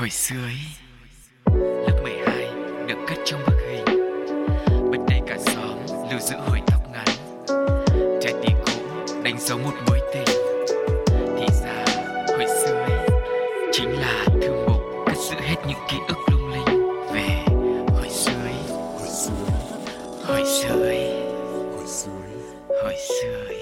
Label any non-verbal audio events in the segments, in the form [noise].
Hồi xưa ấy, lớp 12 được cất trong bức hình. Bên đây cả xóm lưu giữ hồi tóc ngắn. Trái tim cũ đánh dấu một mối tình. Thì ra hồi xưa ấy chính là thư mục cất giữ hết những ký ức lung linh. Về hồi xưa ấy Hồi xưa Hồi xưa ấy Hồi xưa ấy.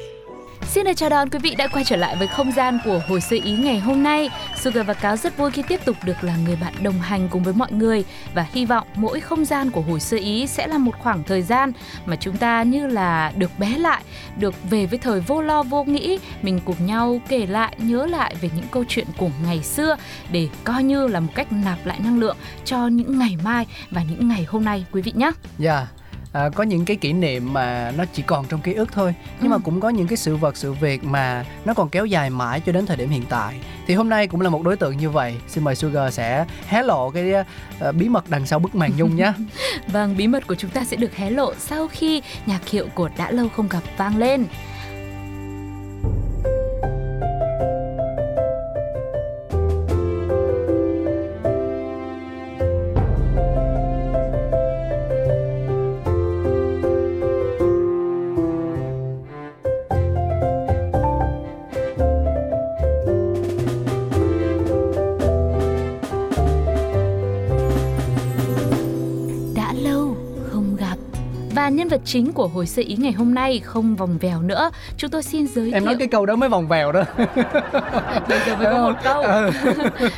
Xin được chào đón quý vị đã quay trở lại với không gian của hồi xưa ý ngày hôm nay. Sugar và Cáo rất vui khi tiếp tục được là người bạn đồng hành cùng với mọi người và hy vọng mỗi không gian của hồi xưa ý sẽ là một khoảng thời gian mà chúng ta như là được bé lại, được về với thời vô lo vô nghĩ, mình cùng nhau kể lại, nhớ lại về những câu chuyện của ngày xưa để coi như là một cách nạp lại năng lượng cho những ngày mai và những ngày hôm nay quý vị nhé. Dạ. À, có những cái kỷ niệm mà nó chỉ còn trong ký ức thôi nhưng Ừ. mà cũng có những cái sự vật sự việc mà nó còn kéo dài mãi cho đến thời điểm hiện tại thì hôm nay cũng là một đối tượng như vậy xin mời Sugar sẽ hé lộ cái ờ, bí mật đằng sau bức màn nhung nhé [laughs] Vâng, bí mật của chúng ta sẽ được hé lộ sau khi nhạc hiệu của đã lâu không gặp vang lên. Nhân vật chính của hồi sơ ý ngày hôm nay không vòng vèo nữa. Chúng tôi xin giới em nói thiệu cái câu đó mới vòng vèo đó. Bây giờ mới có một câu. Ừ.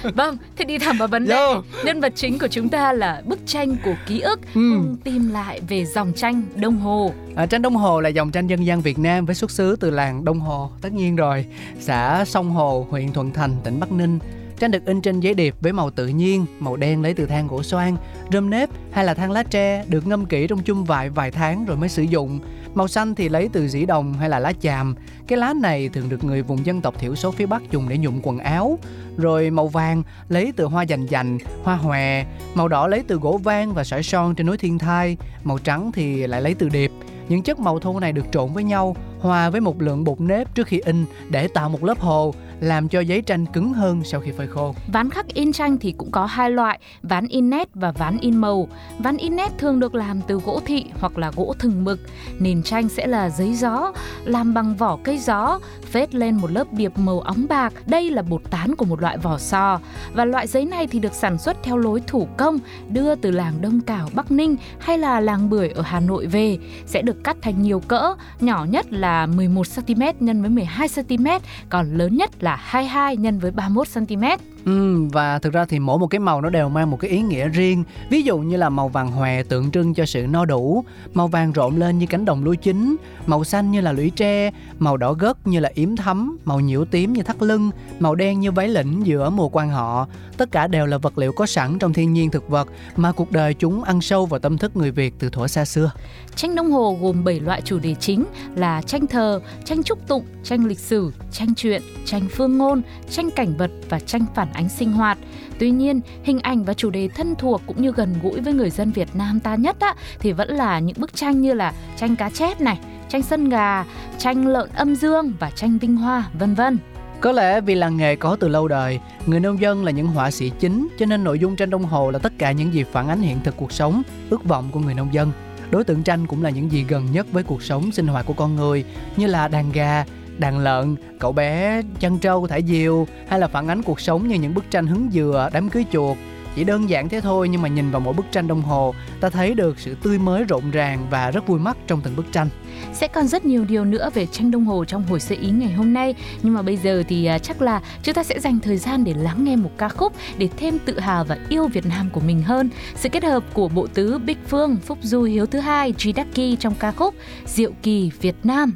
[laughs] vâng thế đi thẳng vào vấn đề. Nhân vật chính của chúng ta là bức tranh của ký ức. Ừ. cùng tìm lại về dòng tranh đông hồ. À, tranh Đông Hồ là dòng tranh dân gian Việt Nam với xuất xứ từ làng Đông Hồ, tất nhiên rồi, xã Sông Hồ, huyện Thuận Thành, tỉnh Bắc Ninh. Tranh được in trên giấy điệp với màu tự nhiên, màu đen lấy từ than gỗ xoan, rơm nếp hay là than lá tre được ngâm kỹ trong chung vại vài tháng rồi mới sử dụng. Màu xanh thì lấy từ dĩ đồng hay là lá chàm. Cái lá này thường được người vùng dân tộc thiểu số phía Bắc dùng để nhuộm quần áo. Rồi màu vàng lấy từ hoa dành dành, hoa hòe. Màu đỏ lấy từ gỗ vang và sỏi son trên núi Thiên Thai. Màu trắng thì lại lấy từ điệp. Những chất màu thô này được trộn với nhau, hòa với một lượng bột nếp trước khi in để tạo một lớp hồ, làm cho giấy tranh cứng hơn sau khi phơi khô. Ván khắc in tranh thì cũng có hai loại, ván in nét và ván in màu. Ván in nét thường được làm từ gỗ thị hoặc là gỗ thừng mực. Nền tranh sẽ là giấy gió, làm bằng vỏ cây gió, phết lên một lớp điệp màu óng bạc. Đây là bột tán của một loại vỏ sò. Và loại giấy này thì được sản xuất theo lối thủ công, đưa từ làng Đông Cảo Bắc Ninh hay là làng Bưởi ở Hà Nội về. Sẽ được cắt thành nhiều cỡ, nhỏ nhất là 11cm x với 12cm, còn lớn nhất là 22 x với 31cm. Ừ, và thực ra thì mỗi một cái màu nó đều mang một cái ý nghĩa riêng. Ví dụ như là màu vàng hòe tượng trưng cho sự no đủ, màu vàng rộn lên như cánh đồng lúa chín, màu xanh như là lũy tre, màu đỏ gất như là yếm thắm, màu nhiễu tím như thắt lưng, màu đen như váy lĩnh giữa mùa quan họ. Tất cả đều là vật liệu có sẵn trong thiên nhiên thực vật mà cuộc đời chúng ăn sâu vào tâm thức người Việt từ thuở xa xưa. Tranh Đông Hồ gồm 7 loại chủ đề chính là tranh thờ, tranh trúc tụng, tranh lịch sử, tranh truyện, tranh phương ngôn, tranh cảnh vật và tranh phản ánh sinh hoạt. Tuy nhiên, hình ảnh và chủ đề thân thuộc cũng như gần gũi với người dân Việt Nam ta nhất á, thì vẫn là những bức tranh như là tranh cá chép này, tranh sân gà, tranh lợn âm dương và tranh vinh hoa, vân vân. Có lẽ vì làng nghề có từ lâu đời, người nông dân là những họa sĩ chính, cho nên nội dung tranh đồng Hồ là tất cả những gì phản ánh hiện thực cuộc sống, ước vọng của người nông dân. Đối tượng tranh cũng là những gì gần nhất với cuộc sống sinh hoạt của con người, như là đàn gà, đàn lợn, cậu bé chăn trâu thả diều, hay là phản ánh cuộc sống như những bức tranh hứng dừa, đám cưới chuột. Chỉ đơn giản thế thôi nhưng mà nhìn vào mỗi bức tranh đồng Hồ, ta thấy được sự tươi mới rộn ràng và rất vui mắt trong từng bức tranh. Sẽ còn rất nhiều điều nữa về tranh đồng Hồ trong hồi sơ ý ngày hôm nay Nhưng mà bây giờ thì à, chắc là chúng ta sẽ dành thời gian để lắng nghe một ca khúc Để thêm tự hào và yêu Việt Nam của mình hơn Sự kết hợp của bộ tứ Bích Phương, Phúc Du Hiếu thứ hai, G Ducky trong ca khúc Diệu Kỳ Việt Nam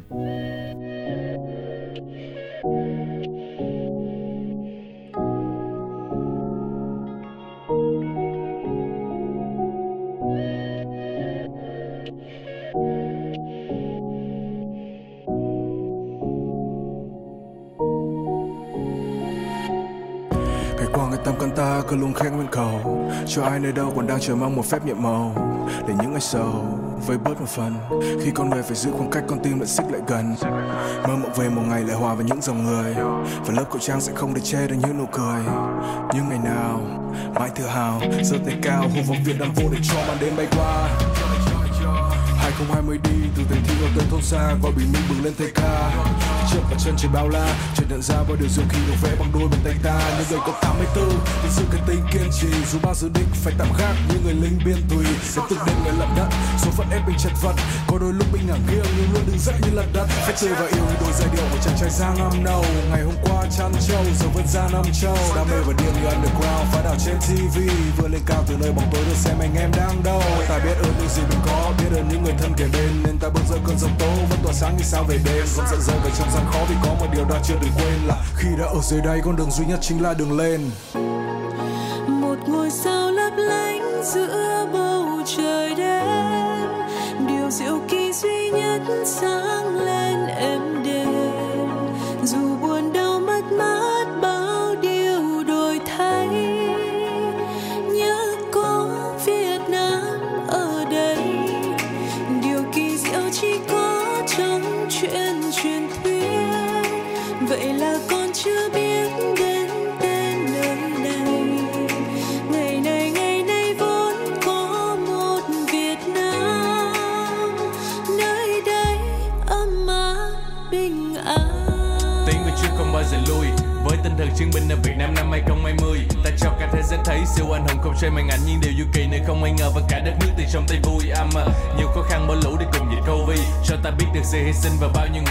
cứ luôn khen nguyên cầu. Cho ai nơi đâu còn đang chờ mong một phép nhiệm màu. Để những ngày sầu vơi bớt một phần. Khi con người phải giữ khoảng cách, con tim lại xích lại gần. Mơ mộng về một ngày lại hòa vào những dòng người. Và lớp khẩu trang sẽ không để che được những nụ cười. Nhưng ngày nào, mãi tự hào, giơ tay cao, hô vọng việt nam vô để cho màn đêm bay qua. 2020 đi từ thành thị vào tới thôn xa gọi bình minh bừng lên thay ca trước và chân trên bao la. Chợt nhận ra bao điều diệu kỳ được vẽ bằng đôi bàn tay ta. Những người có 84 thì sự cái tinh kiên trì. Dù bao dự định phải tạm gác như người lính biên tùy. Sẽ từng đêm người lận đất, số phận ép mình chật vật. Có đôi lúc mình ngả nghiêng nhưng luôn đứng dậy như lật đất. Phải chơi và yêu như đôi giai điệu của chàng trai giang năm đầu ngày hôm qua chăn trâu, giờ vẫn ra năm châu đam mê và điên như underground, phá đảo trên tv vừa lên cao từ nơi bóng tối được xem anh em đang đâu. Ta biết ơn những gì mình có, biết ơn những người thân kề bên. Nên ta bước ra cơn giông tố, vẫn tỏa sáng như sao về đêm. Vẫn giận rơi về trong gian khó vì có một điều ta chưa đừng quên là khi đã ở dưới đây con đường duy nhất chính là đường lên. Một ngôi sao lấp lánh giữa bầu trời đêm, điều diệu kỳ duy nhất sáng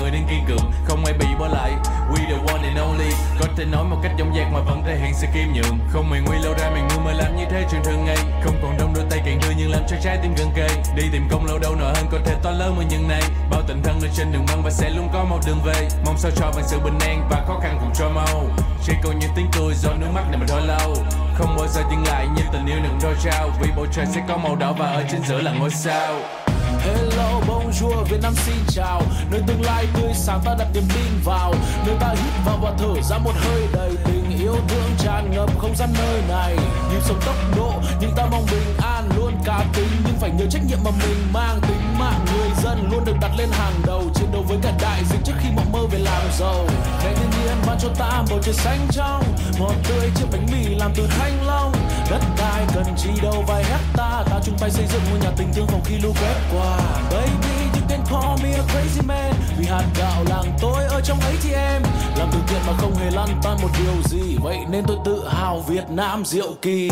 người đang kiên cường, Không ai bị bỏ lại. We the one and only. Có thể nói một cách dõng dạc mà vẫn thể hiện sự kiêm nhường. Không mày nguy lâu ra mày ngu mà làm như thế chuyện thường ngày. Không còn đông đôi tay càng đưa nhưng làm cho trái tim gần kề. Đi tìm công lâu đâu nợ hơn có thể to lớn hơn những này. Bao tình thân ở trên đường băng và sẽ luôn có một đường về. Mong sao cho bằng sự bình an và khó khăn cùng cho mau. Chỉ còn những tiếng cười do nước mắt này mà thôi lâu. Không bao giờ dừng lại như tình yêu đừng đôi trao. Vì bầu trời sẽ có màu đỏ và ở trên giữa là ngôi sao. Hello, bonjour, Việt Nam xin chào. Nơi tương lai tươi sáng ta đặt niềm tin vào. Nơi ta hít vào và thở ra một hơi đầy tình yêu thương tràn ngập không gian nơi này. Nhịp sống tốc độ nhưng ta mong bình an luôn cá tính. Nhưng phải nhớ trách nhiệm mà mình mang tính mạng người dân luôn được đặt lên hàng đầu. Chiến đấu với cả đại dịch trước khi mộng mơ về làm giàu. Ngày thiên nhiên ban cho ta bầu trời xanh trong. Ngọt tươi chiếc bánh mì làm từ thanh long. Đất đai cần chi đâu vài hecta. Ta chung tay xây dựng ngôi nhà tình thương phòng khi lũ quét qua. Baby you can call me a crazy man. Vì hạt gạo làng tôi ở trong ấy thì em Làm từ thiện mà không hề lăn tan một điều gì. Vậy nên tôi tự hào Việt Nam diệu kỳ.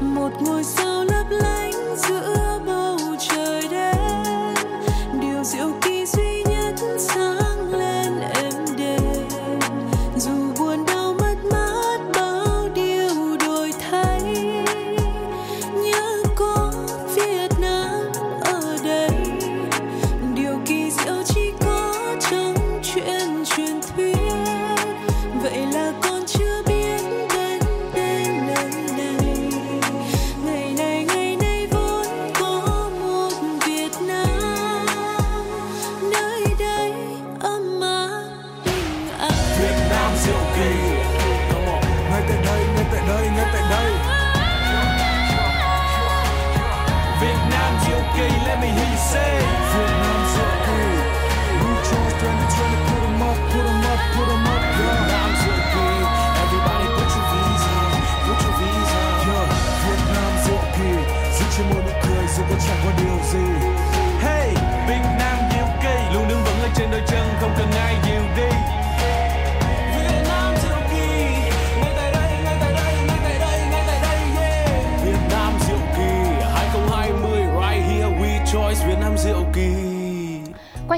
Một ngôi sao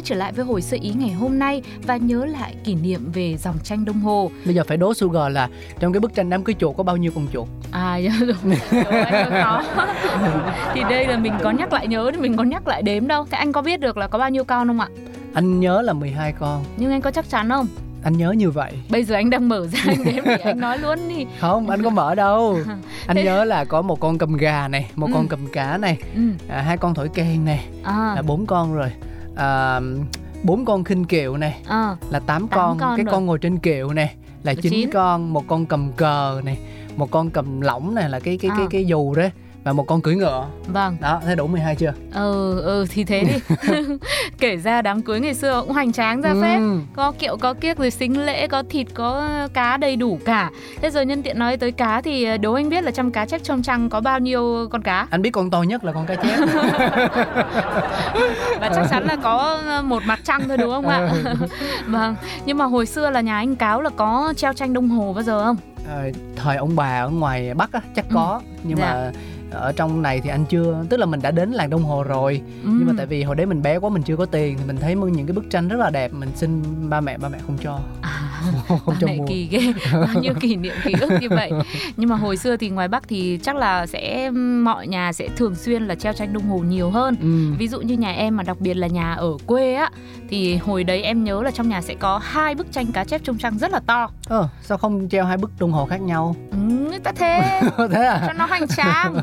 trở lại với hồi sơ ý ngày hôm nay và nhớ lại kỷ niệm về dòng tranh đồng hồ. Bây giờ phải đố Sugar là trong cái bức tranh đám cưới chuột có bao nhiêu con chuột? À [laughs] anh có. [laughs] Thì đây là mình có nhắc lại nhớ thì mình có nhắc lại đếm đâu. Thế anh có biết được là có bao nhiêu con không ạ? Anh nhớ là 12 con. Nhưng anh có chắc chắn không? Anh nhớ như vậy. Bây giờ anh đang mở ra anh đếm thì anh nói luôn đi. [laughs] Không, anh có mở đâu. Anh Thế- nhớ là có một con cầm gà này, một Ừ. con cầm cá này, Ừ. à, hai con thổi kèn này, À, là bốn con rồi. À, bốn con khinh kiệu này. Ờ, là tám con, con cái rồi. con ngồi trên kiệu này. Là chín con một con cầm cờ này một con cầm lỏng này là cái cái cái À. cái dù đấy và một con cưỡi ngựa vâng. đó thế đủ 12 chưa Ừ, ừ thì thế đi. [laughs] [laughs] Kể ra đám cưới ngày xưa cũng hoành tráng ra phết. Ừ. Có kiệu, có kiếc rồi xính lễ, có thịt, có cá đầy đủ cả. Thế rồi nhân tiện nói tới cá thì đố anh biết là trong cá chép trong trăng có bao nhiêu con cá? anh biết con to nhất là con cá chép [laughs] Và chắc chắn là có một mặt trăng thôi đúng không ạ? vâng. Nhưng mà hồi xưa là nhà anh Cáo là có treo tranh đồng hồ bao giờ không? Ờ, thời ông bà ở ngoài bắc á, chắc Ừ. có nhưng Dạ. mà ở trong này thì anh chưa tức là mình đã đến làng đồng hồ rồi. Nhưng mà tại vì hồi đấy mình bé quá mình chưa có tiền thì mình thấy những cái bức tranh rất là đẹp mình xin ba mẹ ba mẹ không cho. À, không ba cho mẹ mua. kỳ ghê bao nhiêu kỷ niệm ký ức như vậy. Nhưng mà hồi xưa thì ngoài bắc thì chắc là sẽ mọi nhà sẽ thường xuyên là treo tranh đồng hồ nhiều hơn. Ừ. ví dụ như nhà em mà đặc biệt là nhà ở quê á thì hồi đấy em nhớ là trong nhà sẽ có hai bức tranh cá chép trong trăng rất là to. Ờ, sao không treo hai bức đồng hồ khác nhau? Ừ, ta thế. [laughs] Thế à? Cho nó hoành tráng.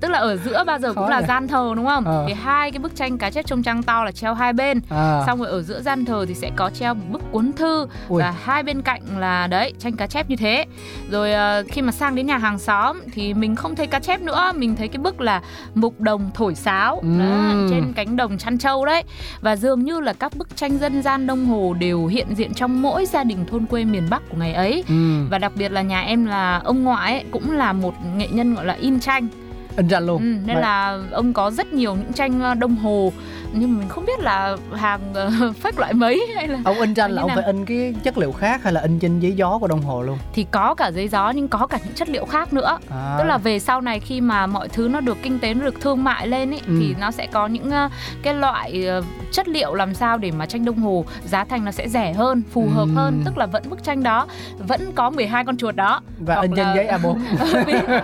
Tức là ở giữa bao giờ cũng Khó là nhỉ? gian thờ đúng không? Ờ. thì hai cái bức tranh cá chép trong trăng to là treo hai bên. À, xong rồi ở giữa gian thờ thì sẽ có treo một bức cuốn thư Ui. và hai bên cạnh là đấy tranh cá chép như thế. Rồi ờ, khi mà sang đến nhà hàng xóm thì mình không thấy cá chép nữa mình thấy cái bức là mục đồng thổi sáo Ừm. đó, trên cánh đồng chăn trâu đấy. Và dường như là các bức tranh dân gian đông hồ đều hiện diện trong mỗi gia đình thôn quê miền bắc của ngày ấy. Ừ. và đặc biệt là nhà em là ông ngoại ấy, cũng là một nghệ nhân gọi là in tranh. In tranh luôn Ừ, nên Mà- là ông có rất nhiều những tranh đồng hồ nhưng mà mình không biết là hàng ờ, [laughs] phách loại mấy hay là ông in tranh là ông nào? phải in cái chất liệu khác hay là in trên giấy gió của đồng hồ luôn thì có cả giấy gió nhưng có cả những chất liệu khác nữa à. tức là về sau này khi mà mọi thứ nó được kinh tế nó được thương mại lên ấy Ừ. thì nó sẽ có những ờ, cái loại ờ, chất liệu làm sao để mà tranh đồng hồ giá thành nó sẽ rẻ hơn phù hợp Ừ. hơn tức là vẫn bức tranh đó vẫn có 12 con chuột đó và hoặc in trên là- giấy A4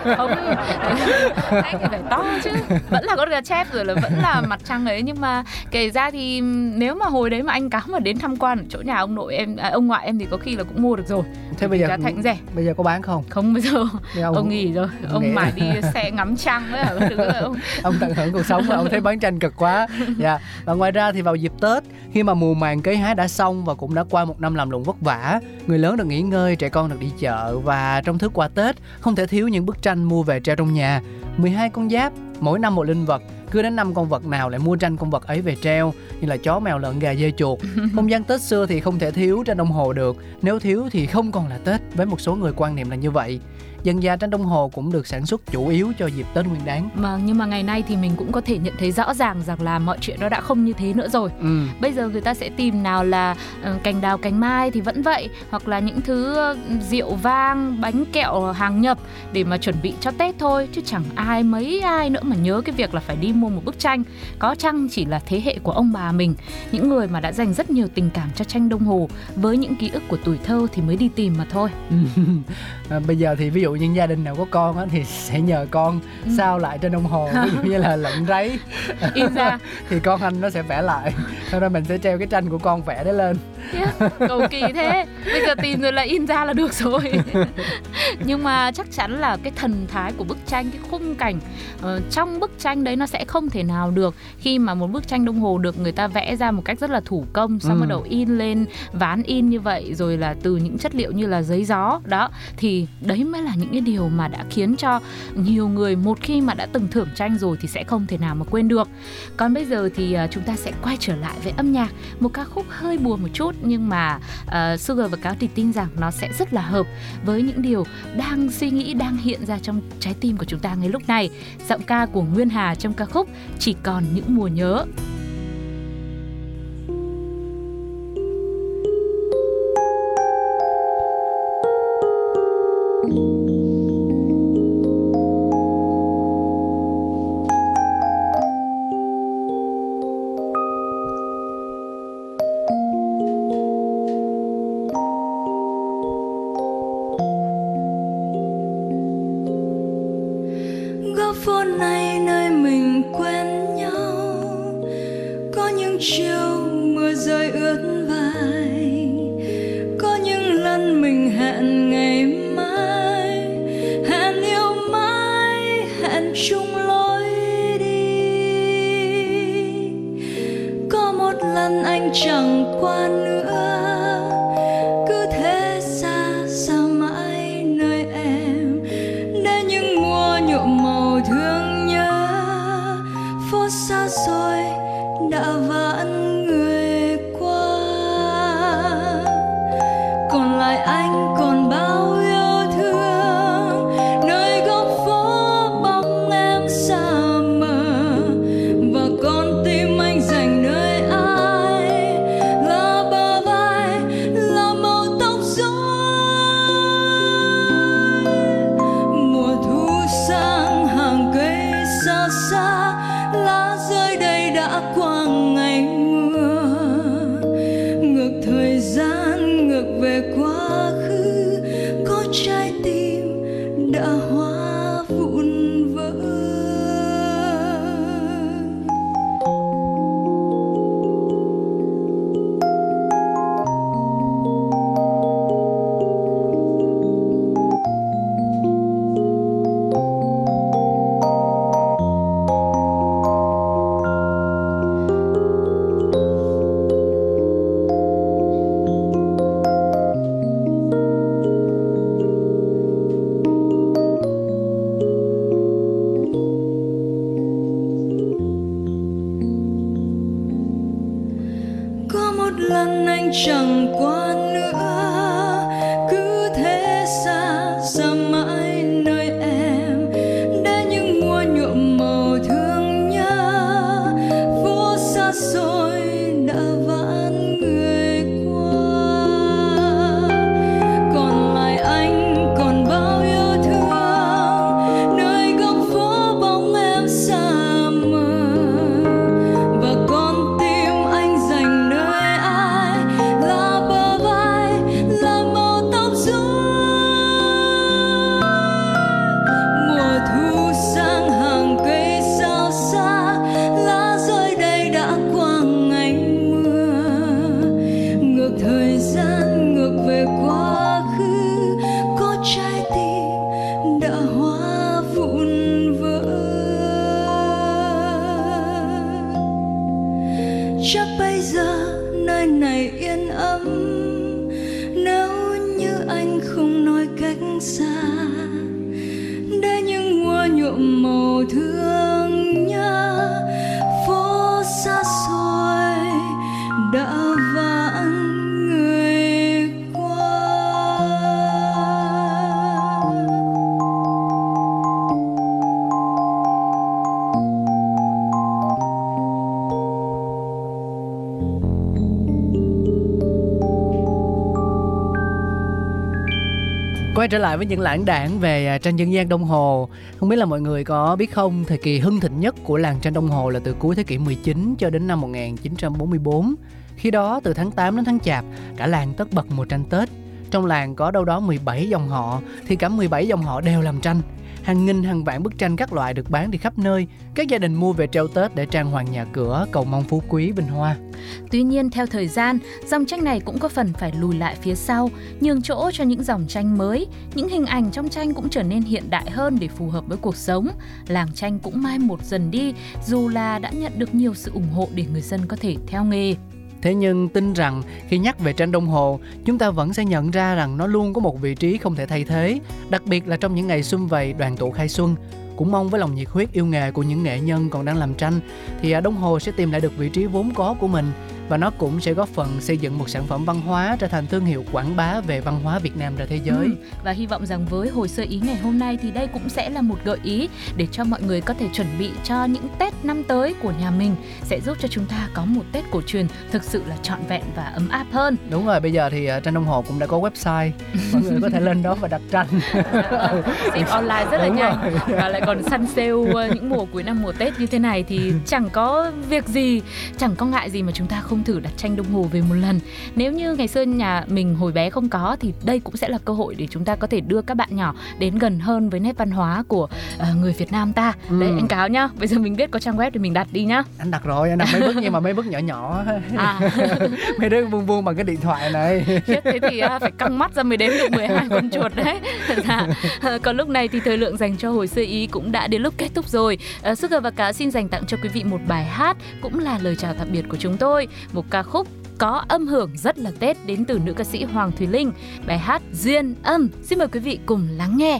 [laughs] không [laughs] anh phải to chứ vẫn là con gà chép rồi là vẫn là mặt trăng ấy nhưng mà kể ra thì nếu mà hồi đấy mà anh cáo mà đến tham quan ở chỗ nhà ông nội em à, ông ngoại em thì có khi là cũng mua được rồi. Thế bây giờ giá thành rẻ. bây giờ có bán không? Không bây giờ Bây giờ ông, nghỉ rồi. ông nghỉ. mải đi xe ngắm trăng rồi. Ông [laughs] ông tận hưởng cuộc sống mà ông thấy bán tranh cực quá. [laughs] Dạ. Và ngoài ra thì vào dịp tết khi mà mùa màng cấy hái đã xong và cũng đã qua một năm làm lụng vất vả người lớn được nghỉ ngơi trẻ con được đi chợ và trong thức quà tết không thể thiếu những bức tranh mua về treo trong nhà. 12 con giáp mỗi năm một linh vật cứ đến năm con vật nào lại mua tranh con vật ấy về treo như là chó mèo lợn gà dê chuột. [laughs] Không gian tết xưa thì không thể thiếu tranh đồng hồ được nếu thiếu thì không còn là tết với một số người quan niệm là như vậy dân gian tranh đồng hồ cũng được sản xuất chủ yếu cho dịp tết nguyên đáng mà nhưng mà ngày nay thì mình cũng có thể nhận thấy rõ ràng rằng là mọi chuyện nó đã không như thế nữa rồi. Ừ. bây giờ người ta sẽ tìm nào là ờ, cành đào cành mai thì vẫn vậy hoặc là những thứ ờ, rượu vang bánh kẹo hàng nhập để mà chuẩn bị cho tết thôi. Chứ chẳng ai mấy ai nữa mà nhớ cái việc là phải đi mua một bức tranh. Có chăng chỉ là thế hệ của ông bà mình những người mà đã dành rất nhiều tình cảm cho tranh đông hồ với những ký ức của tuổi thơ thì mới đi tìm mà thôi. [laughs] À, bây giờ thì ví dụ những gia đình nào có con á, thì sẽ nhờ con Ừ. sao lại trên đồng hồ ví dụ như là [laughs] lận ráy in ra. [laughs] Thì con anh nó sẽ vẽ lại sau đó mình sẽ treo cái tranh của con vẽ đấy lên. Yeah, cầu kỳ thế. Bây giờ tìm rồi là in ra là được rồi. [laughs] Nhưng mà chắc chắn là cái thần thái của bức tranh cái khung cảnh ờ, trong bức tranh đấy nó sẽ không thể nào được. Khi mà một bức tranh đồng hồ được người ta vẽ ra một cách rất là thủ công xong Ừ. bắt đầu in lên ván in như vậy rồi là từ những chất liệu như là giấy gió đó thì đấy mới là những cái điều mà đã khiến cho nhiều người một khi mà đã từng thưởng tranh rồi thì sẽ không thể nào mà quên được. Còn bây giờ thì ờ, chúng ta sẽ quay trở lại với âm nhạc. Một ca khúc hơi buồn một chút nhưng mà uh, Sugar và Cáo thì tin rằng nó sẽ rất là hợp với những điều đang suy nghĩ đang hiện ra trong trái tim của chúng ta ngay lúc này. Giọng ca của Nguyên Hà trong ca khúc chỉ còn những mùa nhớ. vãn người qua. Còn lại anh xôi đã vãn chắc bây giờ nơi này yên ấm. Nếu như anh không nói cách xa, để những mùa nhuộm màu thương Quay trở lại với những lãng đảng về à, tranh dân gian Đông Hồ. Không biết là mọi người có biết không, Thời kỳ hưng thịnh nhất của làng tranh Đông Hồ là từ cuối thế kỷ 19 cho đến năm 1944 Khi đó, từ tháng 8 đến tháng Chạp, Cả làng tất bật mùa tranh Tết. Trong làng có đâu đó 17 dòng họ, Thì cả 17 dòng họ đều làm tranh. Hàng nghìn hàng vạn bức tranh các loại được bán đi khắp nơi Các gia đình mua về treo Tết để trang hoàng nhà cửa Cầu mong phú quý vinh hoa Tuy nhiên theo thời gian, dòng tranh này cũng có phần phải lùi lại phía sau, nhường chỗ cho những dòng tranh mới. Những hình ảnh trong tranh cũng trở nên hiện đại hơn để phù hợp với cuộc sống. Làng tranh cũng mai một dần đi, dù là đã nhận được nhiều sự ủng hộ để người dân có thể theo nghề. Thế nhưng tin rằng khi nhắc về tranh đồng Hồ, chúng ta vẫn sẽ nhận ra rằng nó luôn có một vị trí không thể thay thế, đặc biệt là trong những ngày xuân vầy đoàn tụ khai xuân. Cũng mong với lòng nhiệt huyết yêu nghề của những nghệ nhân còn đang làm tranh thì à, đồng Hồ sẽ tìm lại được vị trí vốn có của mình và nó cũng sẽ góp phần xây dựng một sản phẩm văn hóa trở thành thương hiệu quảng bá về văn hóa Việt Nam ra thế giới. Ừ, Và hy vọng rằng với hồi sơ ý ngày hôm nay thì đây cũng sẽ là một gợi ý để cho mọi người có thể chuẩn bị cho những Tết năm tới của nhà mình sẽ giúp cho chúng ta có một Tết cổ truyền thực sự là trọn vẹn và ấm áp hơn. Đúng rồi, bây giờ thì à, tranh Đông Hồ cũng đã có website, mọi người có thể lên đó và đặt tranh. [laughs] Xem online rất là Đúng nhanh rồi. và lại còn săn sale ờ, những mùa cuối năm mùa Tết như thế này thì [laughs] chẳng có việc gì, chẳng có ngại gì mà chúng ta không thử đặt tranh đồng hồ về một lần. Nếu như ngày xưa nhà mình hồi bé không có thì đây cũng sẽ là cơ hội để chúng ta có thể đưa các bạn nhỏ đến gần hơn với nét văn hóa của ờ, người Việt Nam ta. Ừ. Đấy anh cáo nhá. Bây giờ mình biết có trang web thì mình đặt đi nhá. Anh đặt rồi, anh đặt mấy bức nhưng mà mấy bức nhỏ nhỏ, À, [laughs] mấy đứa vuông vuông bằng cái điện thoại này. thế thì à, phải căng mắt ra mới đếm được 12 con chuột đấy. Dạ. À, Còn lúc này thì thời lượng dành cho hồi sơ ý cũng đã đến lúc kết thúc rồi. À, Sugar và Cá xin dành tặng cho quý vị một bài hát cũng là lời chào tạm biệt của chúng tôi, một ca khúc có âm hưởng rất là Tết đến từ nữ ca sĩ Hoàng Thùy Linh. Bài hát Duyên âm. Xin mời quý vị cùng lắng nghe.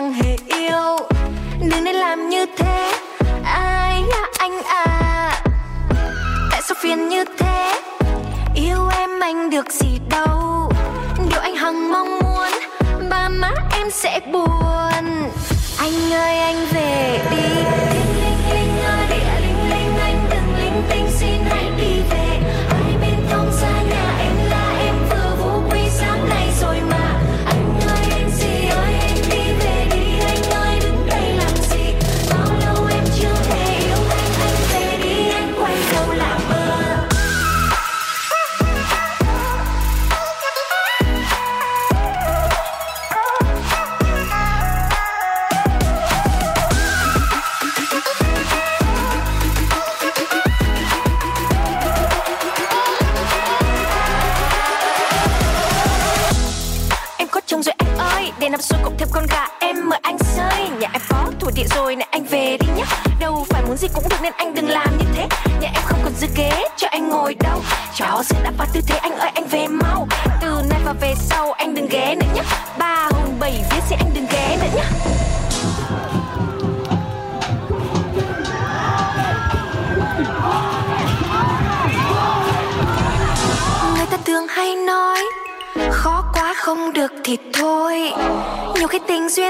chẳng hề yêu. Đừng nên làm như thế. Ai là anh à? Tại sao phiền như thế? Yêu em anh được gì đâu. Điều anh hằng mong muốn, ba má em sẽ buồn. Anh ơi, anh về đi.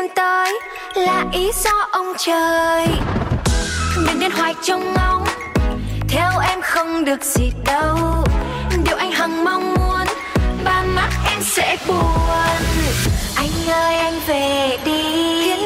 em tới là ý do ông trời. Đừng đến hoài trong ngóng theo em không được gì đâu. Điều anh hằng mong muốn, ba mắt em sẽ buồn. Anh ơi, anh về đi.